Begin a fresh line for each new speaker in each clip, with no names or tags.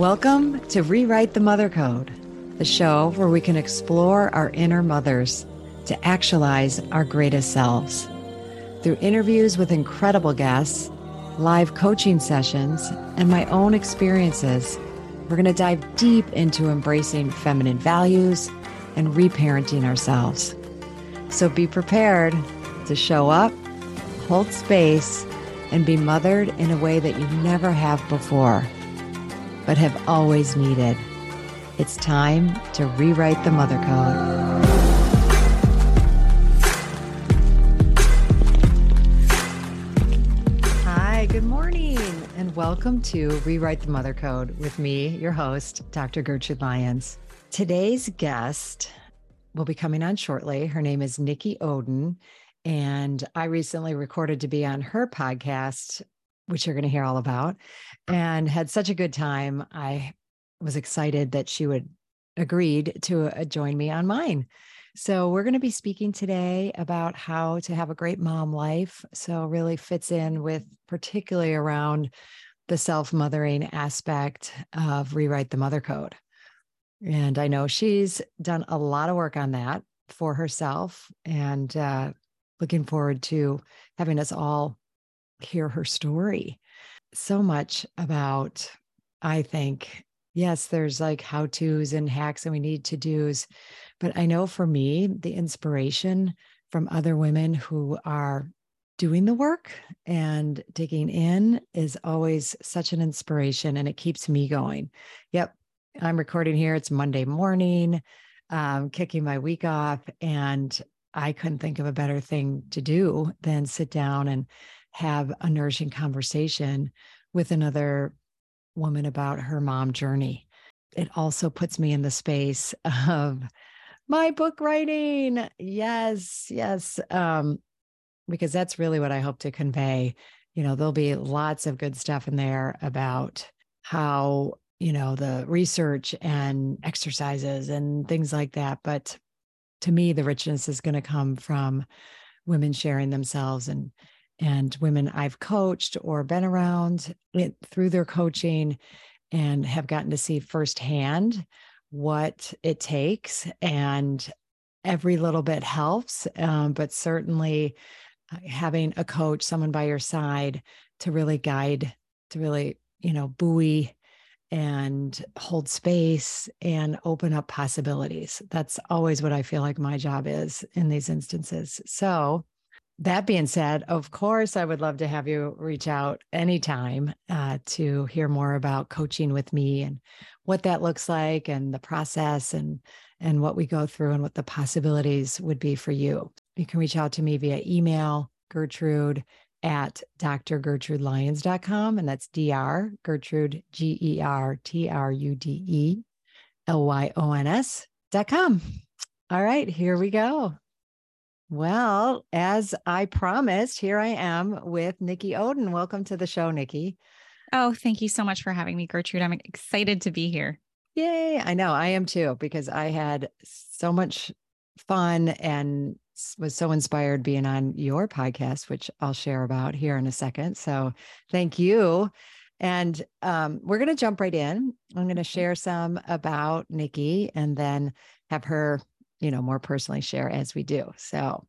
Welcome to Rewrite the Mother Code, the show where we can explore our inner mothers to actualize our greatest selves. Through interviews with incredible guests, live coaching sessions, and my own experiences, we're going to dive deep into embracing feminine values and reparenting ourselves. So be prepared to show up, hold space, and be mothered in a way that you never have before but have always needed. It's time to rewrite the mother code. Hi, good morning, and welcome to Rewrite the Mother Code with me, your host, Dr. Gertrude Lyons. Today's guest will be coming on shortly. Her name is Nikki Oden, and I recently recorded to be on her podcast which you're going to hear all about, and had such a good time. I was excited that she would agreed to uh, join me on mine. So we're going to be speaking today about how to have a great mom life. So really fits in with particularly around the self-mothering aspect of rewrite the mother code. And I know she's done a lot of work on that for herself and uh, looking forward to having us all hear her story. So much about, I think, yes, there's like how to's and hacks and we need to do's. But I know for me, the inspiration from other women who are doing the work and digging in is always such an inspiration and it keeps me going. Yep. I'm recording here. It's Monday morning, um, kicking my week off. And I couldn't think of a better thing to do than sit down and have a nourishing conversation with another woman about her mom journey. It also puts me in the space of my book writing. Yes, yes. Um, because that's really what I hope to convey. You know, there'll be lots of good stuff in there about how, you know, the research and exercises and things like that. But to me, the richness is going to come from women sharing themselves and and women I've coached or been around it, through their coaching and have gotten to see firsthand what it takes. And every little bit helps. Um, but certainly uh, having a coach, someone by your side to really guide, to really, you know, buoy and hold space and open up possibilities. That's always what I feel like my job is in these instances. So, that being said, of course, I would love to have you reach out anytime uh, to hear more about coaching with me and what that looks like and the process and and what we go through and what the possibilities would be for you. You can reach out to me via email, Gertrude at drgertrudelyons.com. And that's Dr. Gertrude, G E R T R U D E L Y O N S.com. All right, here we go. Well, as I promised, here I am with Nikki Oden. Welcome to the show, Nikki.
Oh, thank you so much for having me, Gertrude. I'm excited to be here.
Yay. I know I am too, because I had so much fun and was so inspired being on your podcast, which I'll share about here in a second. So thank you. And um, we're going to jump right in. I'm going to share some about Nikki and then have her you know, more personally share as we do. So,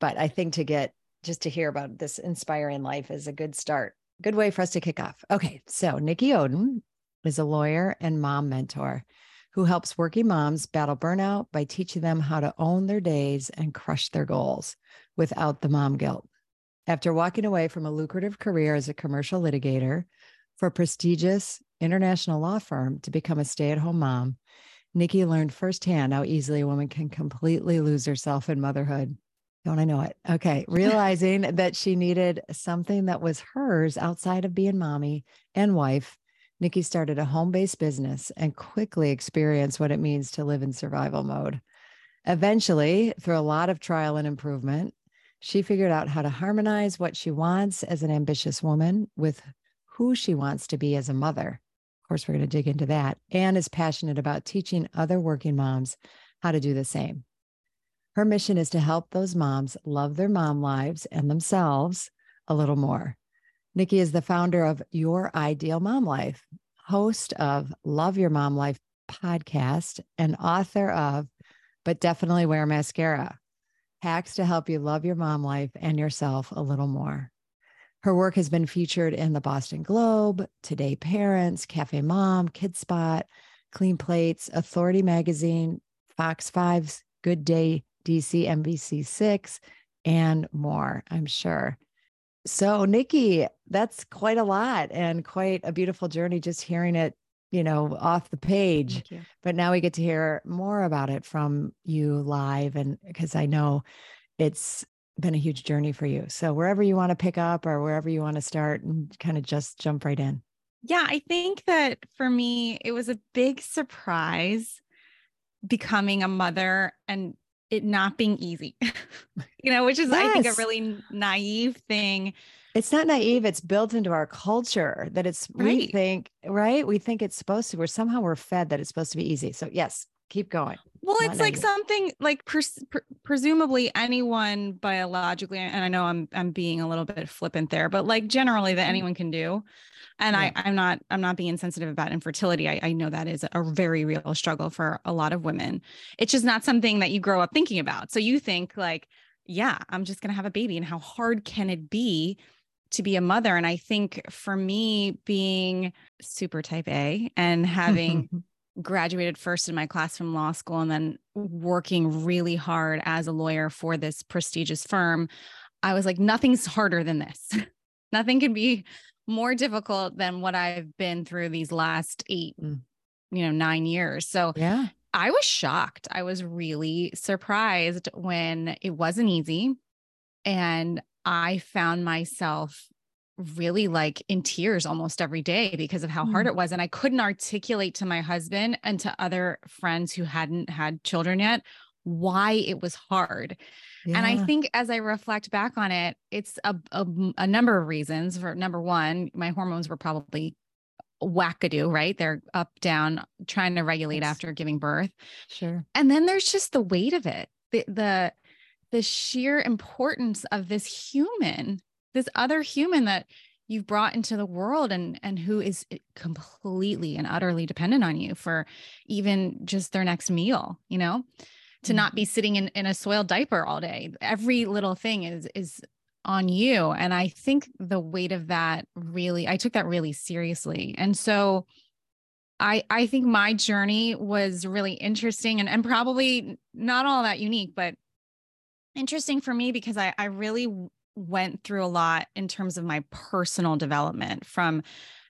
but I think to get just to hear about this inspiring life is a good start. Good way for us to kick off. Okay. So, Nikki Oden is a lawyer and mom mentor who helps working moms battle burnout by teaching them how to own their days and crush their goals without the mom guilt. After walking away from a lucrative career as a commercial litigator for a prestigious international law firm to become a stay at home mom, Nikki learned firsthand how easily a woman can completely lose herself in motherhood. Don't I know it? Okay. Realizing that she needed something that was hers outside of being mommy and wife, Nikki started a home based business and quickly experienced what it means to live in survival mode. Eventually, through a lot of trial and improvement, she figured out how to harmonize what she wants as an ambitious woman with who she wants to be as a mother course, we're going to dig into that, and is passionate about teaching other working moms how to do the same. Her mission is to help those moms love their mom lives and themselves a little more. Nikki is the founder of Your Ideal Mom Life, host of Love Your Mom Life podcast and author of But Definitely Wear Mascara Hacks to Help You Love Your Mom Life and Yourself a Little More. Her work has been featured in the Boston Globe, Today Parents, Cafe Mom, Kid Spot, Clean Plates, Authority Magazine, Fox 5's Good Day DC, NBC6, and more, I'm sure. So, Nikki, that's quite a lot and quite a beautiful journey just hearing it, you know, off the page. But now we get to hear more about it from you live. And because I know it's been a huge journey for you. So, wherever you want to pick up or wherever you want to start mm, and kind of just jump right in.
Yeah, I think that for me, it was a big surprise becoming a mother and it not being easy, you know, which is, yes. I think, a really naive thing.
It's not naive. It's built into our culture that it's, right. we think, right? We think it's supposed to, we're somehow we're fed that it's supposed to be easy. So, yes, keep going.
Well, it's like something like pres- pre- presumably anyone biologically, and I know I'm I'm being a little bit flippant there, but like generally that mm-hmm. anyone can do and yeah. I, I'm not I'm not being insensitive about infertility. I, I know that is a very real struggle for a lot of women. It's just not something that you grow up thinking about. So you think like, yeah, I'm just gonna have a baby, and how hard can it be to be a mother? And I think for me, being super type A and having graduated first in my class from law school and then working really hard as a lawyer for this prestigious firm, I was like, nothing's harder than this. Nothing can be more difficult than what I've been through these last eight, mm. you know, nine years. So
yeah,
I was shocked. I was really surprised when it wasn't easy. And I found myself really like in tears almost every day because of how mm. hard it was. And I couldn't articulate to my husband and to other friends who hadn't had children yet why it was hard. Yeah. And I think as I reflect back on it, it's a, a, a number of reasons. For number one, my hormones were probably wackadoo, right? They're up, down, trying to regulate after giving birth.
Sure.
And then there's just the weight of it, the, the, the sheer importance of this human, this other human that you've brought into the world and and who is completely and utterly dependent on you for even just their next meal, you know? to not be mm-hmm. sitting in, in a soiled diaper all day. Every little thing is is on you. And I think the weight of that really, I took that really seriously. And so I I think my journey was really interesting and, and probably not all that unique, but interesting for me because I, I really went through a lot in terms of my personal development from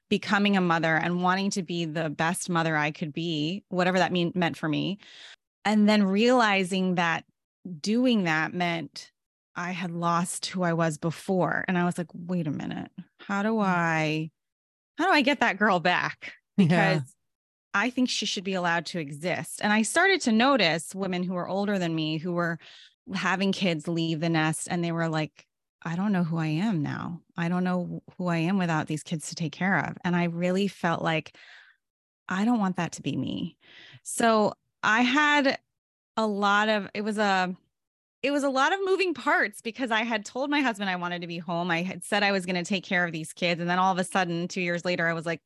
becoming a mother and wanting to be the best mother I could be, whatever that mean, meant for me, and then realizing that doing that meant I had lost who I was before. And I was like, wait a minute, how do mm. I, how do I get that girl back? Because yeah. I think she should be allowed to exist. And I started to notice women who were older than me who were having kids leave the nest and they were like, I don't know who I am now. I don't know who I am without these kids to take care of. And I really felt like I don't want that to be me. So I had a lot of it was a it was a lot of moving parts because I had told my husband I wanted to be home. I had said I was going to take care of these kids and then all of a sudden 2 years later I was like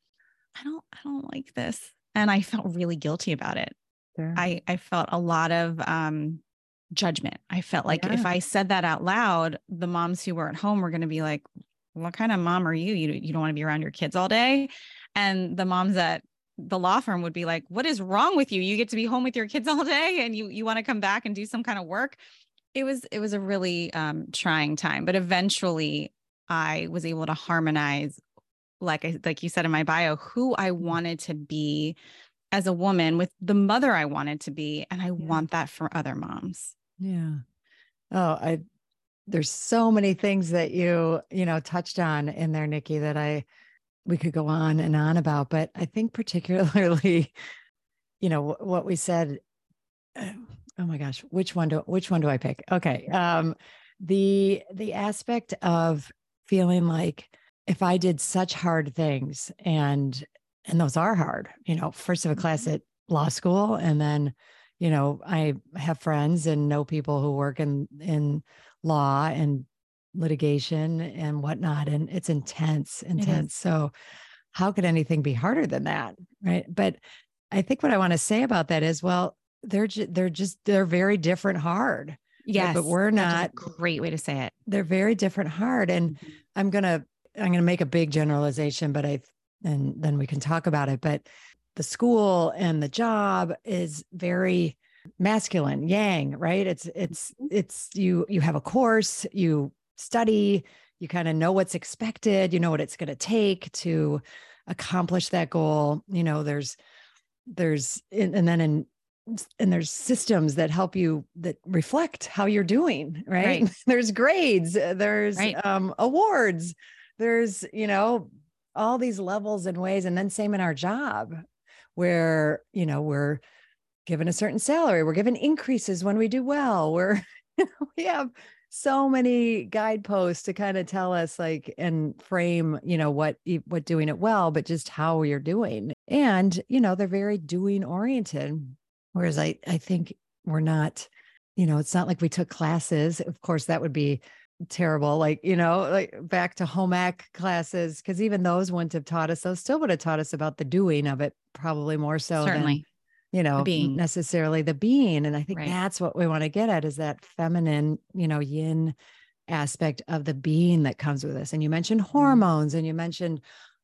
I don't I don't like this and I felt really guilty about it. Sure. I I felt a lot of um judgment. I felt like yeah. if I said that out loud, the moms who were at home were going to be like what kind of mom are you? You you don't want to be around your kids all day. And the moms that the law firm would be like, what is wrong with you? You get to be home with your kids all day and you you want to come back and do some kind of work. It was it was a really um, trying time, but eventually I was able to harmonize, like I like you said in my bio, who I mm-hmm. wanted to be as a woman with the mother I wanted to be, and I yeah. want that for other moms.
Yeah. Oh, I there's so many things that you you know touched on in there, Nikki, that I we could go on and on about, but I think particularly, you know, what we said. Oh my gosh, which one do which one do I pick? Okay, um, the the aspect of feeling like if I did such hard things and and those are hard, you know, first of a class mm-hmm. at law school, and then, you know, I have friends and know people who work in in law and litigation and whatnot and it's intense intense so how could anything be harder than that? Right. But I think what I want to say about that is, well, they're ju- they're just they're very different hard.
Yes.
but we're not
great way to say it.
they're very different hard and
Mhm.
i'm gonna i'm gonna make a big generalization but i and then we can talk about it but the school and the job is very masculine yang right it's it's it's you you have a course you study you kind of know what's expected you know what it's going to take to accomplish that goal you know there's there's and, and then in and there's systems that help you that reflect how you're doing right,
Right.
there's grades there's
Right.
um awards there's you know all these levels and ways and then same in our job where you know we're given a certain salary we're given increases when we do well we're we have so many guideposts to kind of tell us like and frame you know what what doing it well but just how you're doing. And you know they're very doing oriented whereas i i think we're not you know it's not like we took classes. Of course that would be terrible like you know like back to home ec classes because even those wouldn't have taught us those still would have taught us about the doing of it probably more so than
Certainly.
you know
being.
necessarily the being and i think
Right.
that's what we want to get at is that feminine you know yin aspect of the being that comes with us and you mentioned
Mm-hmm.
hormones and you mentioned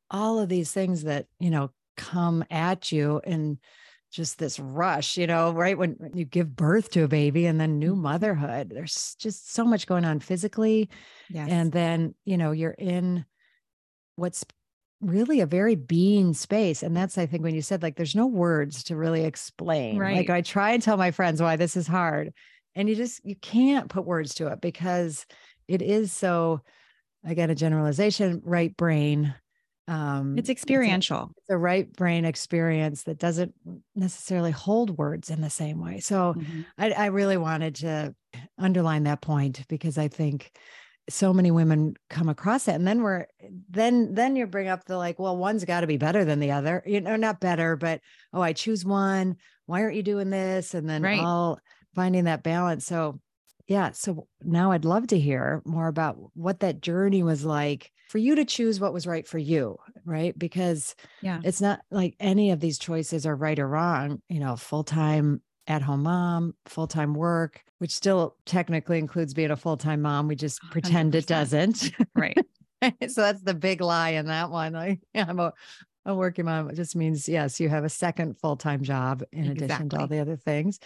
all of these things that you know come at you in just this rush you know right when, when you give birth to a baby and then new
Mhm.
motherhood there's just so much going on physically
Yes.
and then you know you're in what's really a very being space and that's i think when you said like there's no words to really explain
Right.
like i try and tell my friends why this is hard and you just you can't put words to it because it is so again a generalization right brain um
it's experiential.
it's a right brain experience that doesn't necessarily hold words in the same way so
Mhm.
I, I really wanted to underline that point because I think so many women come across it and then we're then then you bring up the like well one's got to be better than the other you know not better but oh i choose one why aren't you doing this and then
Right.
all finding that balance so yeah so now i'd love to hear more about what that journey was like for you to choose what was right for you right because
Yeah.
it's not like any of these choices are right or wrong you know full-time at home mom full-time work which still technically includes being a full-time mom we just pretend it
100%.
doesn't
Right.
so that's the big lie in that one like yeah, i'm a, a working mom it just means yes you have a second full-time job in addition to all the other things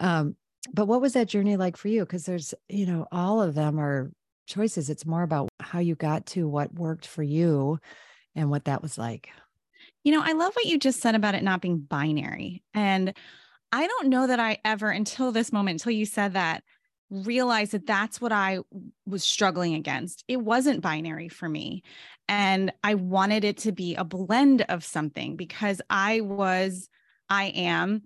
um but what was that journey like for you because there's you know all of them are choices it's more about how you got to what worked for you and what that was like
You know, I love what you just said about it not being binary. And I don't know that I ever, until this moment, until you said that, realized that that's what I was struggling against. It wasn't binary for me. And I wanted it to be a blend of something because I was, I am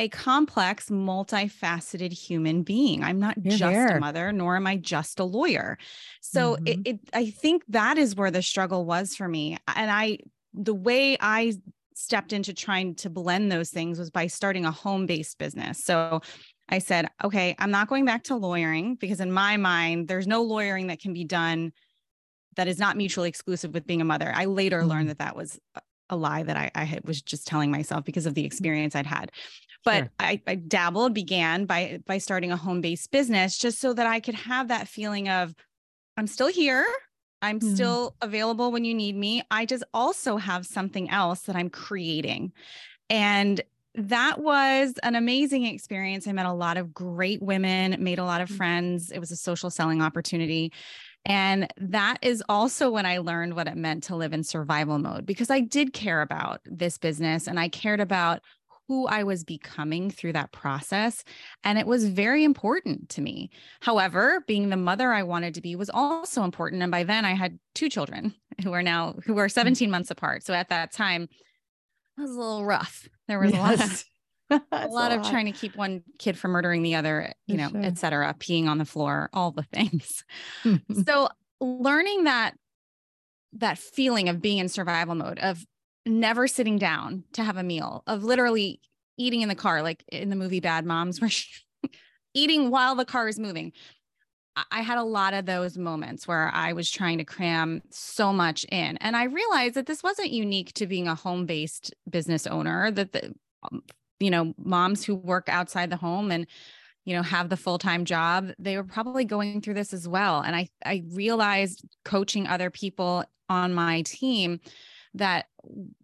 a complex, multifaceted human being. I'm not
You're
just
there.
a mother, nor am I just a lawyer. So it,
Mhm.
it, I think that is where the struggle was for me. And I, the way I stepped into trying to blend those things was by starting a home based business. So I said, okay, I'm not going back to lawyering because in my mind, there's no lawyering that can be done that is not mutually exclusive with being a mother. I later
Mhm.
learned that that was a- lie that I, I had, was just telling myself because of the experience I'd had. But
Sure.
I, I dabbled, began by by starting a home based business just so that I could have that feeling of I'm still here. I'm
Mhm.
still available when you need me. I just also have something else that I'm creating. And that was an amazing experience. I met a lot of great women, made a lot of
Mm.
friends. It was a social selling opportunity. And that is also when I learned what it meant to live in survival mode because I did care about this business and I cared about who I was becoming through that process. And it was very important to me. However, being the mother I wanted to be was also important. And by then I had two children who are now who are mm. 17 months apart. So at that time, it was a little rough. There was a lot of A lot of trying to keep one kid from murdering the other, you
For
know,
sure.
et cetera, peeing on the floor, all the things. so learning that that feeling of being in survival mode, of never sitting down to have a meal, of literally eating in the car, like in the movie Bad Moms, where she, eating while the car is moving. I had a lot of those moments where I was trying to cram so much in. And I realized that this wasn't unique to being a home based business owner, that the, um, you know, moms who work outside the home and, you know, have the full time job, they were probably going through this as well. And I, I realized coaching other people on my team that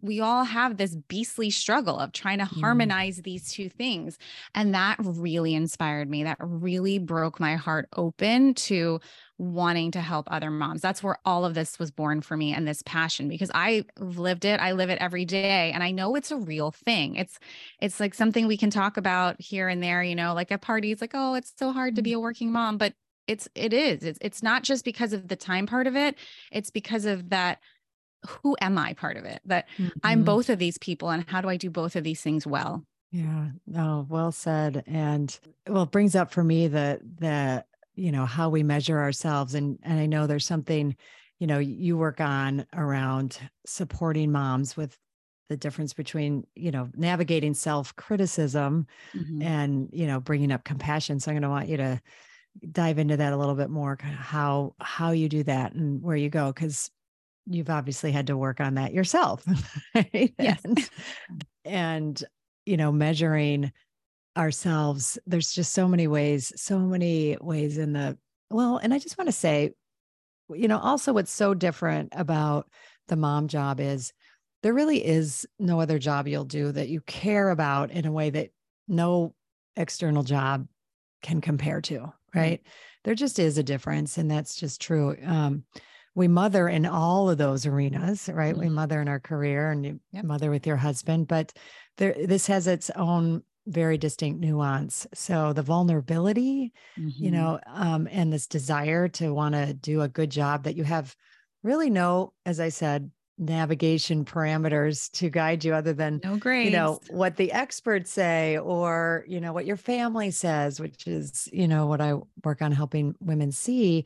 we all have this beastly struggle of trying to mm. harmonize these two things. And that really inspired me. That really broke my heart open to wanting to help other moms. That's where all of this was born for me and this passion because I lived it. I live it every day and I know it's a real thing. It's it's like something we can talk about here and there, you know, like at parties like, "Oh, it's so hard to be mm. a working mom." But it's it is. It's it's not just because of the time part of it. It's because of that who am I part of it? That mm-hmm. I'm both of these people and how do I do both of these things well?
Yeah. No, well said. And well, it brings up for me the the, you know, how we measure ourselves. And and I know there's something, you know, you work on around supporting moms with the difference between you know navigating self-criticism mm-hmm. and you know bringing up compassion so i'm going to want you to dive into that a little bit more kind of how how you do that and where you go because you've obviously had to work on that yourself.
Right? Yes.
And, and, you know, measuring ourselves, there's just so many ways, so many ways in the, well, and I just want to say, you know, also what's so different about the mom job is there really is no other job you'll do that you care about in a way that no external job can compare to, right? Mm-hmm. There just is a difference. And that's just true. Um, we mother in all of those arenas, right? Mm-hmm. We mother in our career and you yep. mother with your husband, but there this has its own very distinct nuance. So the vulnerability, mm-hmm. you know, um, and this desire to want to do a good job that you have really no, as I said, navigation parameters to guide you other than
no grades.
you know what the experts say or you know what your family says which is you know what i work on helping women see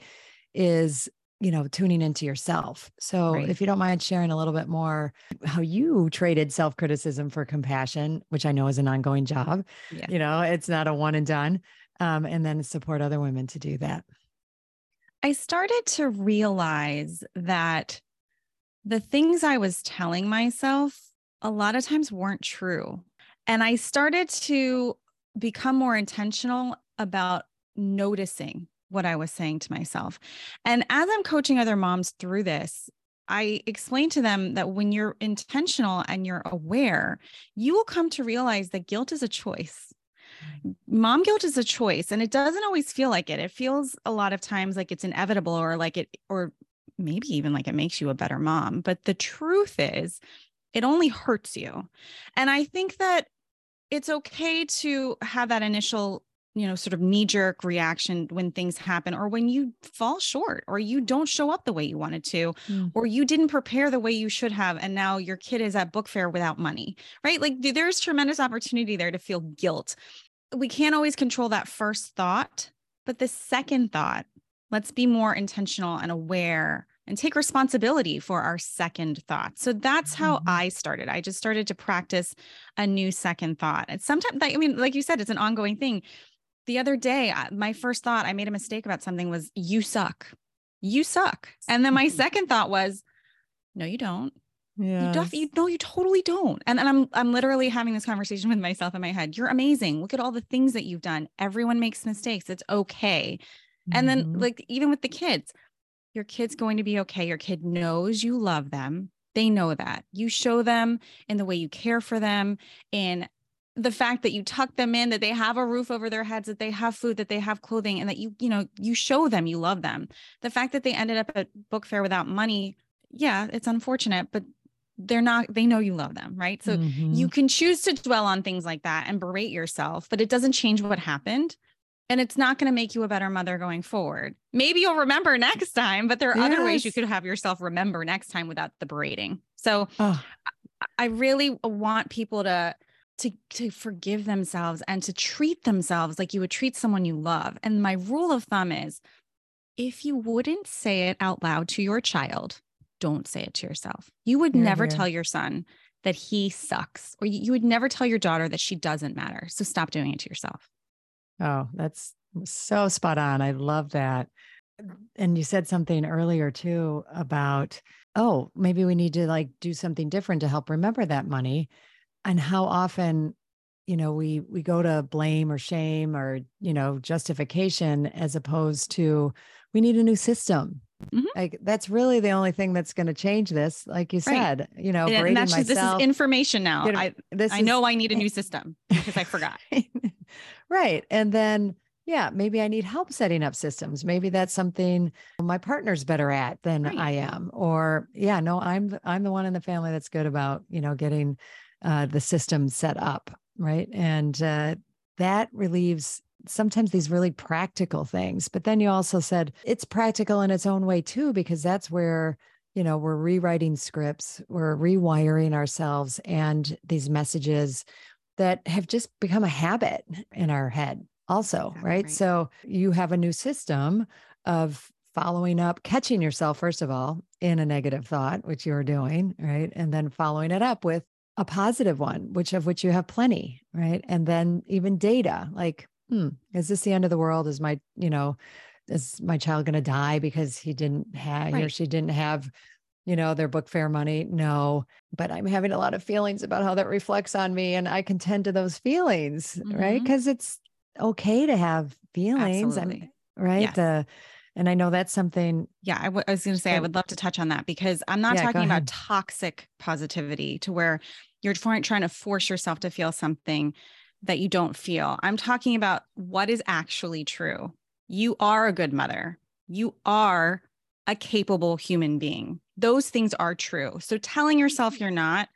is you know, tuning into yourself. So, right. if you don't mind sharing a little bit more how you traded self criticism for compassion, which I know is an ongoing job, yeah. you know, it's not a one and done, um, and then support other women to do that.
I started to realize that the things I was telling myself a lot of times weren't true. And I started to become more intentional about noticing what I was saying to myself. And as I'm coaching other moms through this, I explain to them that when you're intentional and you're aware, you will come to realize that guilt is a choice. Mm-hmm. Mom guilt is a choice and it doesn't always feel like it. It feels a lot of times like it's inevitable or like it, or maybe even like it makes you a better mom. But the truth is, it only hurts you. And I think that it's okay to have that initial you know, sort of knee jerk reaction when things happen or when you fall short or you don't show up the way you wanted to mm. or you didn't prepare the way you should have and now your kid is at book fair without money, right? Like there's tremendous opportunity there to feel guilt. We can't always control that first thought, but the second thought, let's be more intentional and aware and take responsibility for our second thought. So that's how mm-hmm. I started. I just started to practice a new second thought. And sometimes, I mean, like you said, it's an ongoing thing the other day, my first thought, I made a mistake about something was, you suck. You suck. And then my second thought was, no, you don't. Yeah. You, def- you no, you totally don't. And, then I'm I'm literally having this conversation with myself in my head. You're amazing. Look at all the things that you've done. Everyone makes mistakes. It's okay. Mm-hmm. And then mm-hmm. like even with the kids, your kid's going to be okay. Your kid knows you love them. They know that. You show them in the way you care for them, in the fact that you tuck them in that they have a roof over their heads that they have food that they have clothing and that you you know you show them you love them the fact that they ended up at book fair without money yeah it's unfortunate but they're not they know you love them right so mm-hmm. you can choose to dwell on things like that and berate yourself but it doesn't change what happened and it's not going to make you a better mother going forward maybe you'll remember next time but there are yes. other ways you could have yourself remember next time without the berating so oh. i really want people to to to forgive themselves and to treat themselves like you would treat someone you love. And my rule of thumb is if you wouldn't say it out loud to your child, don't say it to yourself. You would never here. tell your son that he sucks or you would never tell your daughter that she doesn't matter. So stop doing it to yourself.
Oh, that's So spot on. I love that. And you said something earlier too about, oh, maybe we need to like do something different to help remember that money. And how often, you know, we we go to blame or shame or, you know, justification as opposed to we need a new system. Mm-hmm. Like that's really the only thing that's going to change this. Like you said, right. you know,
and that's just, this is information now. You know, I this I is, know I need a new system because I forgot.
right. And then yeah, maybe I need help setting up systems. Maybe that's something my partner's better at than right. I am. Or yeah, no, I'm I'm the one in the family that's good about, you know, getting uh, the system set up, right? And uh, that relieves sometimes these really practical things. But then you also said it's practical in its own way too, because that's where, you know, we're rewriting scripts, we're rewiring ourselves and these messages that have just become a habit in our head, also, exactly right? right? So you have a new system of following up, catching yourself, first of all, in a negative thought, which you're doing, right? And then following it up with a positive one, which of which you have plenty, right? And then even data, like hmm, is this the end of the world? Is my, you know, is my child going to die because he didn't have, right. or she didn't have, you know, their book fair money? No, but I'm having a lot of feelings about how that reflects on me. And I can tend to those feelings, mm-hmm. right? Because it's okay to have feelings. And, right. Yes. The, and I know that's something.
Yeah, I, w- I was going to say, I would love to touch on that because I'm not yeah, talking about toxic positivity to where you're trying, to force yourself to feel something that you don't feel. I'm talking about what is actually true. You are a good mother. You are a capable human being. Those things are true. So telling yourself you're not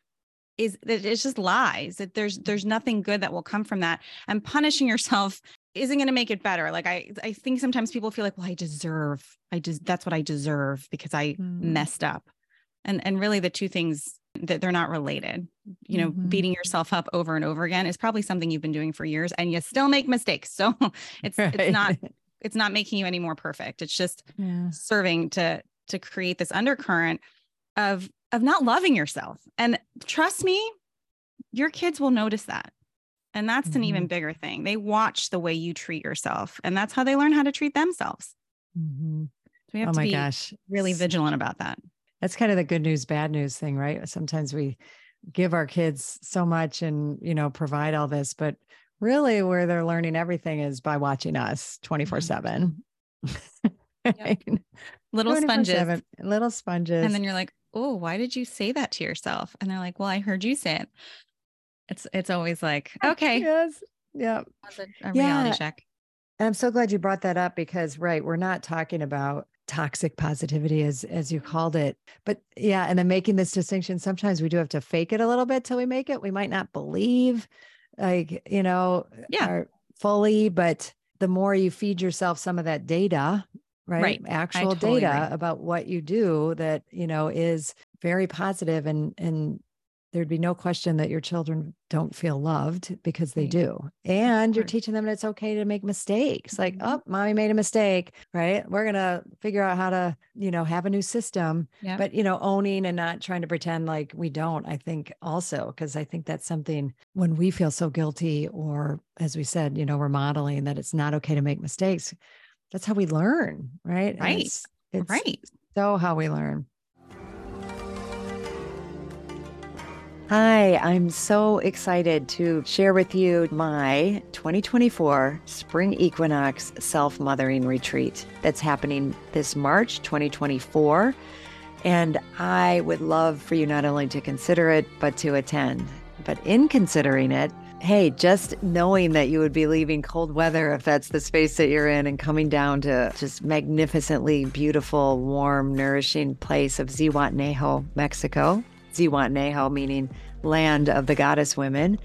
is that it's just lies that there's there's nothing good that will come from that and punishing yourself isn't going to make it better like i i think sometimes people feel like well i deserve i just that's what i deserve because i mm. messed up and and really the two things that they're not related. You know, mm-hmm. beating yourself up over and over again is probably something you've been doing for years and you still make mistakes. So it's right. it's not it's not making you any more perfect. It's just yeah. serving to to create this undercurrent of of not loving yourself. And trust me, your kids will notice that. And that's mm-hmm. an even mm-hmm. bigger thing. They watch the way you treat yourself, and that's how they learn how to treat themselves. Mm-hmm. So we have oh to be gosh. really vigilant about that
that's kind of the good news, bad news thing, right? Sometimes we give our kids so much and, you know, provide all this, but really where they're learning everything is by watching us mm-hmm. 24 seven.
Little sponges,
little sponges.
And then you're like, oh, why did you say that to yourself? And they're like, well, I heard you say it. It's, it's always like, okay.
Yes. Yeah.
A, a reality yeah. check.
And I'm so glad you brought that up because, right, we're not talking about toxic positivity as as you called it but yeah and then making this distinction sometimes we do have to fake it a little bit till we make it we might not believe like you know
yeah
fully but the more you feed yourself some of that data right, right. actual totally data agree. about what you do that you know is very positive and and there'd be no question that your children don't feel loved because they do. And you're teaching them that it's okay to make mistakes. Like, mm-hmm. oh, mommy made a mistake, right? We're going to figure out how to, you know, have a new system. Yep. But, you know, owning and not trying to pretend like we don't, I think also, because I think that's something when we feel so guilty, or as we said, you know, we're modeling that it's not okay to make mistakes. That's how we learn, right?
Right. It's, it's right.
So how we learn. Hi, I'm so excited to share with you my 2024 Spring Equinox Self Mothering Retreat that's happening this March 2024. And I would love for you not only to consider it, but to attend. But in considering it, hey, just knowing that you would be leaving cold weather if that's the space that you're in and coming down to just magnificently beautiful, warm, nourishing place of Zihuatanejo, Mexico, Zihuatanejo, meaning land of the goddess women,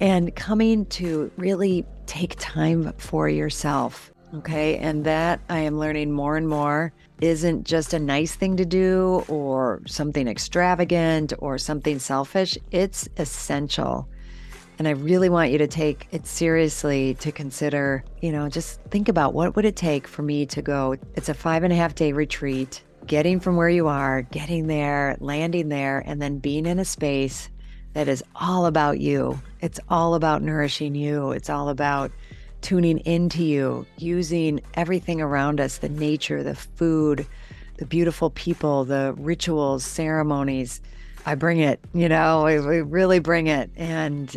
and coming to really take time for yourself. Okay. And that I am learning more and more isn't just a nice thing to do or something extravagant or something selfish. It's essential. And I really want you to take it seriously to consider, you know, just think about what would it take for me to go. It's a five and a half day retreat getting from where you are, getting there, landing there, and then being in a space that is all about you. It's all about nourishing you. It's all about tuning into you, using everything around us the nature, the food, the beautiful people, the rituals, ceremonies. I bring it, you know, we, we really bring it. And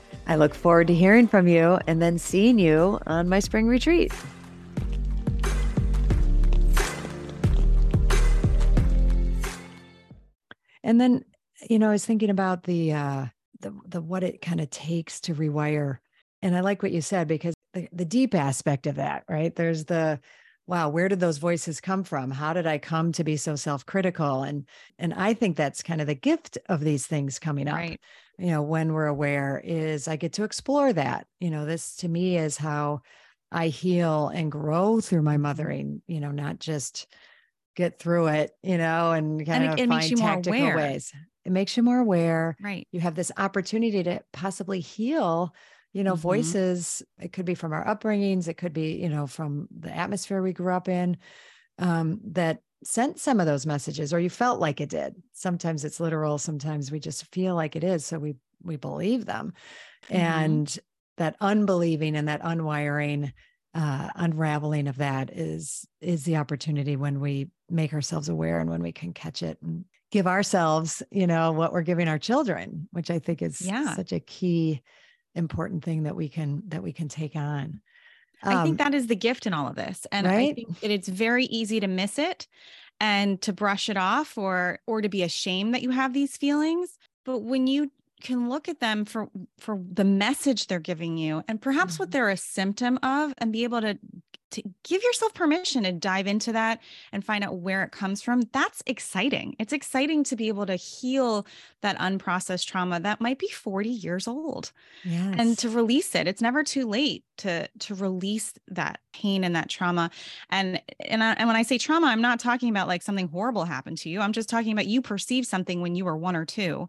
I look forward to hearing from you and then seeing you on my spring retreat. And then, you know, I was thinking about the uh the the what it kind of takes to rewire. And I like what you said because the, the deep aspect of that, right? There's the wow, where did those voices come from? How did I come to be so self-critical? And and I think that's kind of the gift of these things coming up.
Right.
You know, when we're aware is I get to explore that. You know, this to me is how I heal and grow through my mothering, you know, not just get through it, you know, and kind
and
of
it, it
find
makes you more
tactical
aware.
ways. It makes you more aware.
Right.
You have this opportunity to possibly heal, you know,
Mhm.
voices. It could be from our upbringings, it could be, you know, from the atmosphere we grew up in um, that sent some of those messages, or you felt like it did. Sometimes it's literal, sometimes we just feel like it is. So we we believe them.
Mhm.
And that unbelieving and that unwiring uh, unraveling of that is is the opportunity when we make ourselves aware and when we can catch it and give ourselves you know what we're giving our children which i think is
Yeah.
such a key important thing that we can that we can take on
I
Um,
think that is the gift in all of this. And I think that it's very easy to miss it and to brush it off or or to be ashamed that you have these feelings. But when you can look at them for for the message they're giving you and perhaps what
Mhm.
they're a symptom of and be able to to give yourself permission to dive into that and find out where it comes from that's exciting. It's exciting to be able to heal that unprocessed trauma that might be 40 years old
yes.
and to release it. It's never too late to to release that pain and that trauma. And and, I, and when i say trauma i'm not talking about like something horrible happened to you. I'm just talking about you perceived something when you were one or two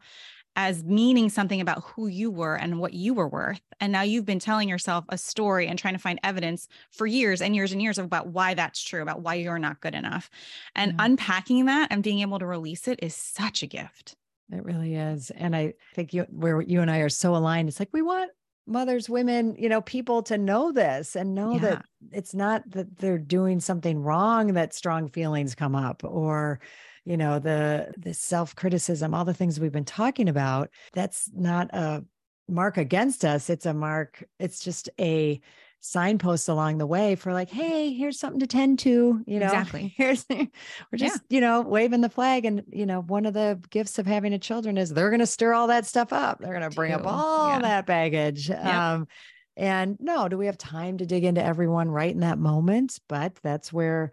as meaning something about who you were and what you were worth and now you've been telling yourself a story and trying to find evidence for years and years and years about why that's true about why you're not good enough and
Yeah.
unpacking that and being able to release it is such a gift
It really is. And I think you where you and I are so aligned. It's like we want mothers, women, you know, people to know this and know that it's not that they're doing something wrong that strong feelings come up or you know the the self-criticism all the things we've been talking about that's not a mark against us it's a mark it's just a signpost along the way for like hey here's something to tend to you know
Exactly.
here's we're
Yeah.
just you know waving the flag and you know one of the gifts of having a children is they're going to stir all that stuff up they're going to bring up all
Yeah.
that baggage um and no do we have time to dig into everyone right in that moment but that's where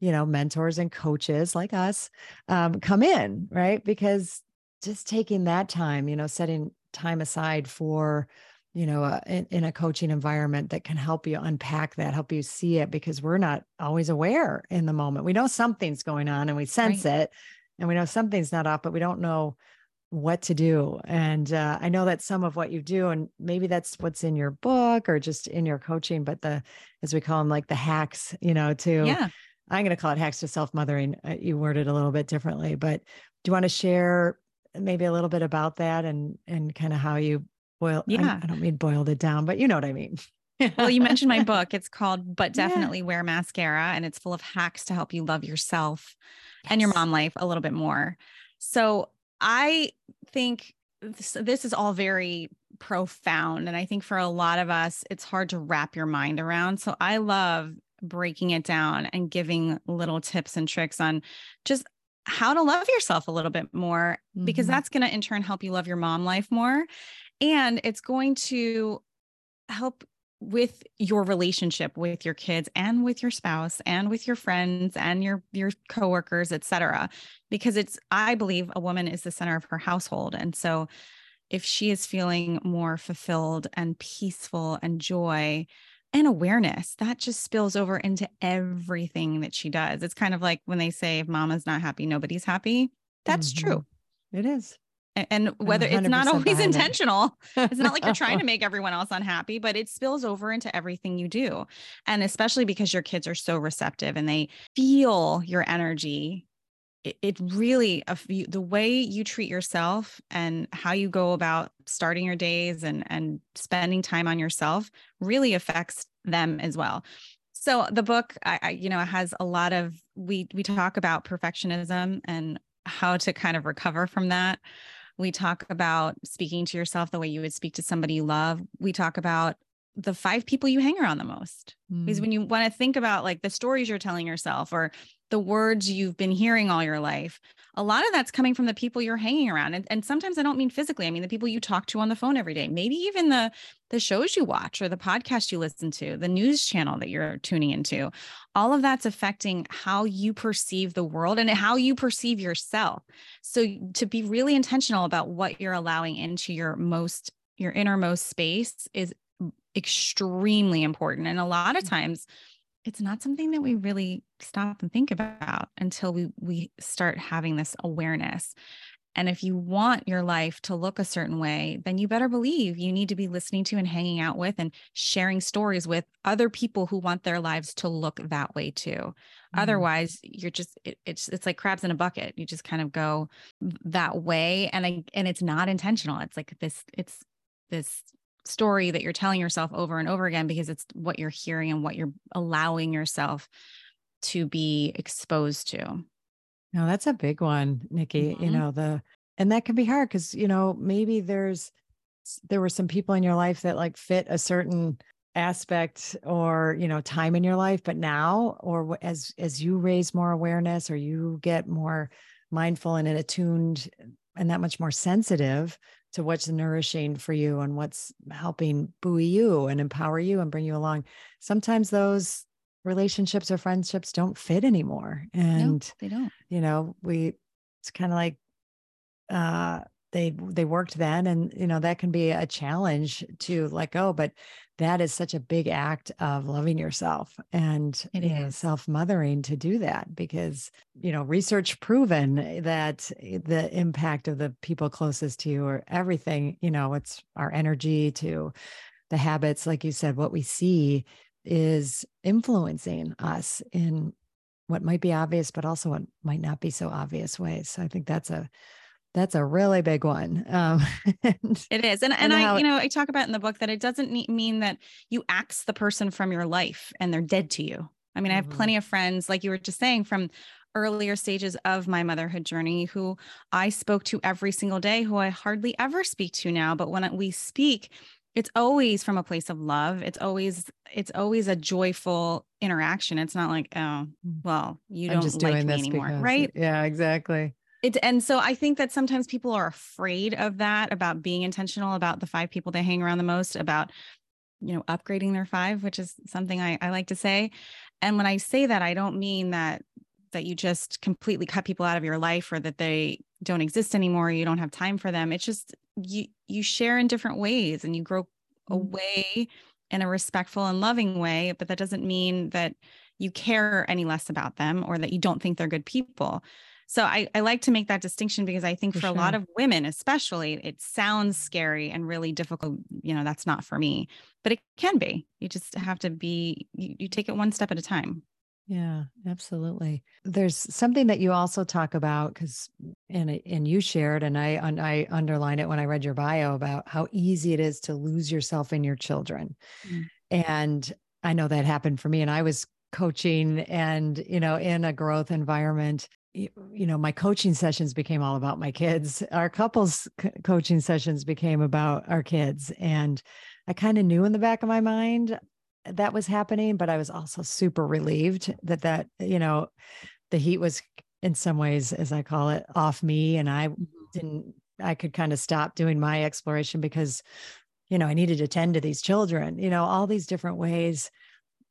you know mentors and coaches like us um, come in right? Because just taking that time you know setting time aside for you know uh, in, in a coaching environment that can help you unpack that help you see it because we're not always aware in the moment. We know something's going on and we sense it and we know something's not off but we don't know what to do. And uh, i know that some of what you do and maybe that's what's in your book or just in your coaching but the as we call them like the hacks you know to
yeah
I'm going to call it hacks to self mothering. Uh, you worded a little bit differently, but do you want to share maybe a little bit about that and and kind of how you boil?
Yeah,
I, I don't mean boiled it down, but you know what I mean.
well, you mentioned my book. It's called But Definitely yeah. Wear Mascara, and it's full of hacks to help you love yourself yes. and your mom life a little bit more. So I think this, this is all very profound. And I think for a lot of us, it's hard to wrap your mind around. So I love breaking it down and giving little tips and tricks on just how to love yourself a little bit more, mm-hmm. because that's going to in turn help you love your mom life more. And it's going to help with your relationship with your kids and with your spouse and with your friends and your your coworkers etc because it's i believe a woman is the center of her household and so if she is feeling more fulfilled and peaceful and joy and awareness that just spills over into everything that she does. It's kind of like when they say if mama's not happy nobody's happy. That's mm-hmm. true.
It is.
And whether it's not always intentional. It's not like you're trying to make everyone else unhappy but it spills over into everything you do. And especially because your kids are so receptive and they feel your energy it, it really the way you treat yourself and how you go about starting your days and and spending time on yourself really affects them as well so the book I, I you know has a lot of we we talk about perfectionism and how to kind of recover from that we talk about speaking to yourself the way you would speak to somebody you love. We talk about the five people you hang around the most. Mm. Because when you want to think about like the stories you're telling yourself or the words you've been hearing all your life, a lot of that's coming from the people you're hanging around and, and sometimes i don't mean physically i mean the people you talk to on the phone every day maybe even the the shows you watch or the podcast you listen to the news channel that you're tuning into all of that's affecting how you perceive the world and how you perceive yourself so to be really intentional about what you're allowing into your most your innermost space is extremely important and a lot of mm. times it's not something that we really stop and think about until we we start having this awareness and if you want your life to look a certain way, then you better believe you need to be listening to and hanging out with and sharing stories with other people who want their lives to look that way too. Mm-hmm. Otherwise, you're just it, it's it's like crabs in a bucket. You just kind of go that way and I, and it's not intentional. It's like this it's this story that you're telling yourself over and over again because it's what you're hearing and what you're allowing yourself to be exposed to.
No, that's a big one, Nikki. Mm-hmm. You know, the and that can be hard because, you know, maybe there's there were some people in your life that like fit a certain aspect or you know time in your life but now or as as you raise more awareness or you get more mindful and attuned and that much more sensitive to what's nourishing for you and what's helping buoy you and empower you and bring you along. Sometimes those relationships or friendships don't fit anymore. And
no, they don't.
You know, we it's kind of like uh they they worked then and you know that can be a challenge to let go but that is such a big act of loving yourself and it is. self-mothering to do that because you know research proven that the impact of the people closest to you or everything you know it's our energy to the habits like you said what we see is influencing us in what might be obvious but also what might not be so obvious ways. So i think that's a that's a really big one. Um,
and, it is. And, and, and I, you know, I talk about in the book that it doesn't mean that you axe the person from your life and they're dead to you. I mean, mm-hmm. I have mm-hmm. plenty of friends, like you were just saying, from earlier stages of my motherhood journey who I spoke to every single day, who I hardly ever speak to now. But when we speak, it's always from a place of love. It's always, it's always a joyful interaction. It's not like, oh, mm. well, you don't just like me anymore. Because, right.
Yeah, exactly.
It, and so I think that sometimes people are afraid of that, about being intentional about the five people they hang around the most, about, you know, upgrading their five, which is something I, I like to say. And when I say that, I don't mean that that you just completely cut people out of your life or that they don't exist anymore you don't have time for them it's just you you share in different ways and you grow mm-hmm. away in a respectful and loving way but that doesn't mean that you care any less about them or that you don't think they're good people so I, I like to make that distinction because I think for, for sure. a lot of women, especially, it sounds scary and really difficult. You know, that's not for me, but it can be. You just have to be, you, you take it one step at a time.
Yeah, absolutely. There's something that you also talk about because and and you shared and I and I underlined it when I read your bio about how easy it is to lose yourself in your children. Mm. And I know that happened for me and I was coaching and you know in a growth environment you know my coaching sessions became all about my kids our couples coaching sessions became about our kids and i kind of knew in the back of my mind that was happening, but I was also super relieved that that, you know, the heat was in some ways, as I call it, off me. And I mm-hmm. didn't, I could kind of stop doing my exploration because, you know, I needed to tend to these children, you know, all these different ways,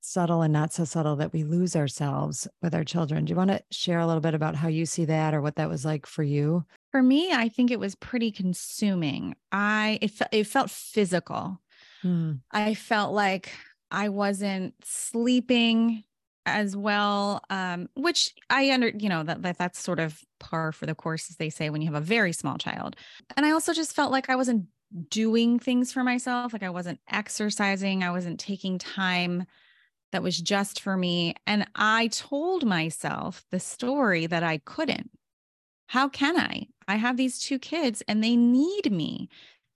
subtle and not so subtle, that we lose ourselves with our children. Do you want to share a little bit about how you see that or what that was like for you?
For me, I think it was pretty consuming. I, it, it felt physical. Hmm. I felt like I wasn't sleeping as well um, which i under you know that, that that's sort of par for the course as they say when you have a very small child and i also just felt like i wasn't doing things for myself like i wasn't exercising i wasn't taking time that was just for me and i told myself the story that i couldn't how can i i have these two kids and they need me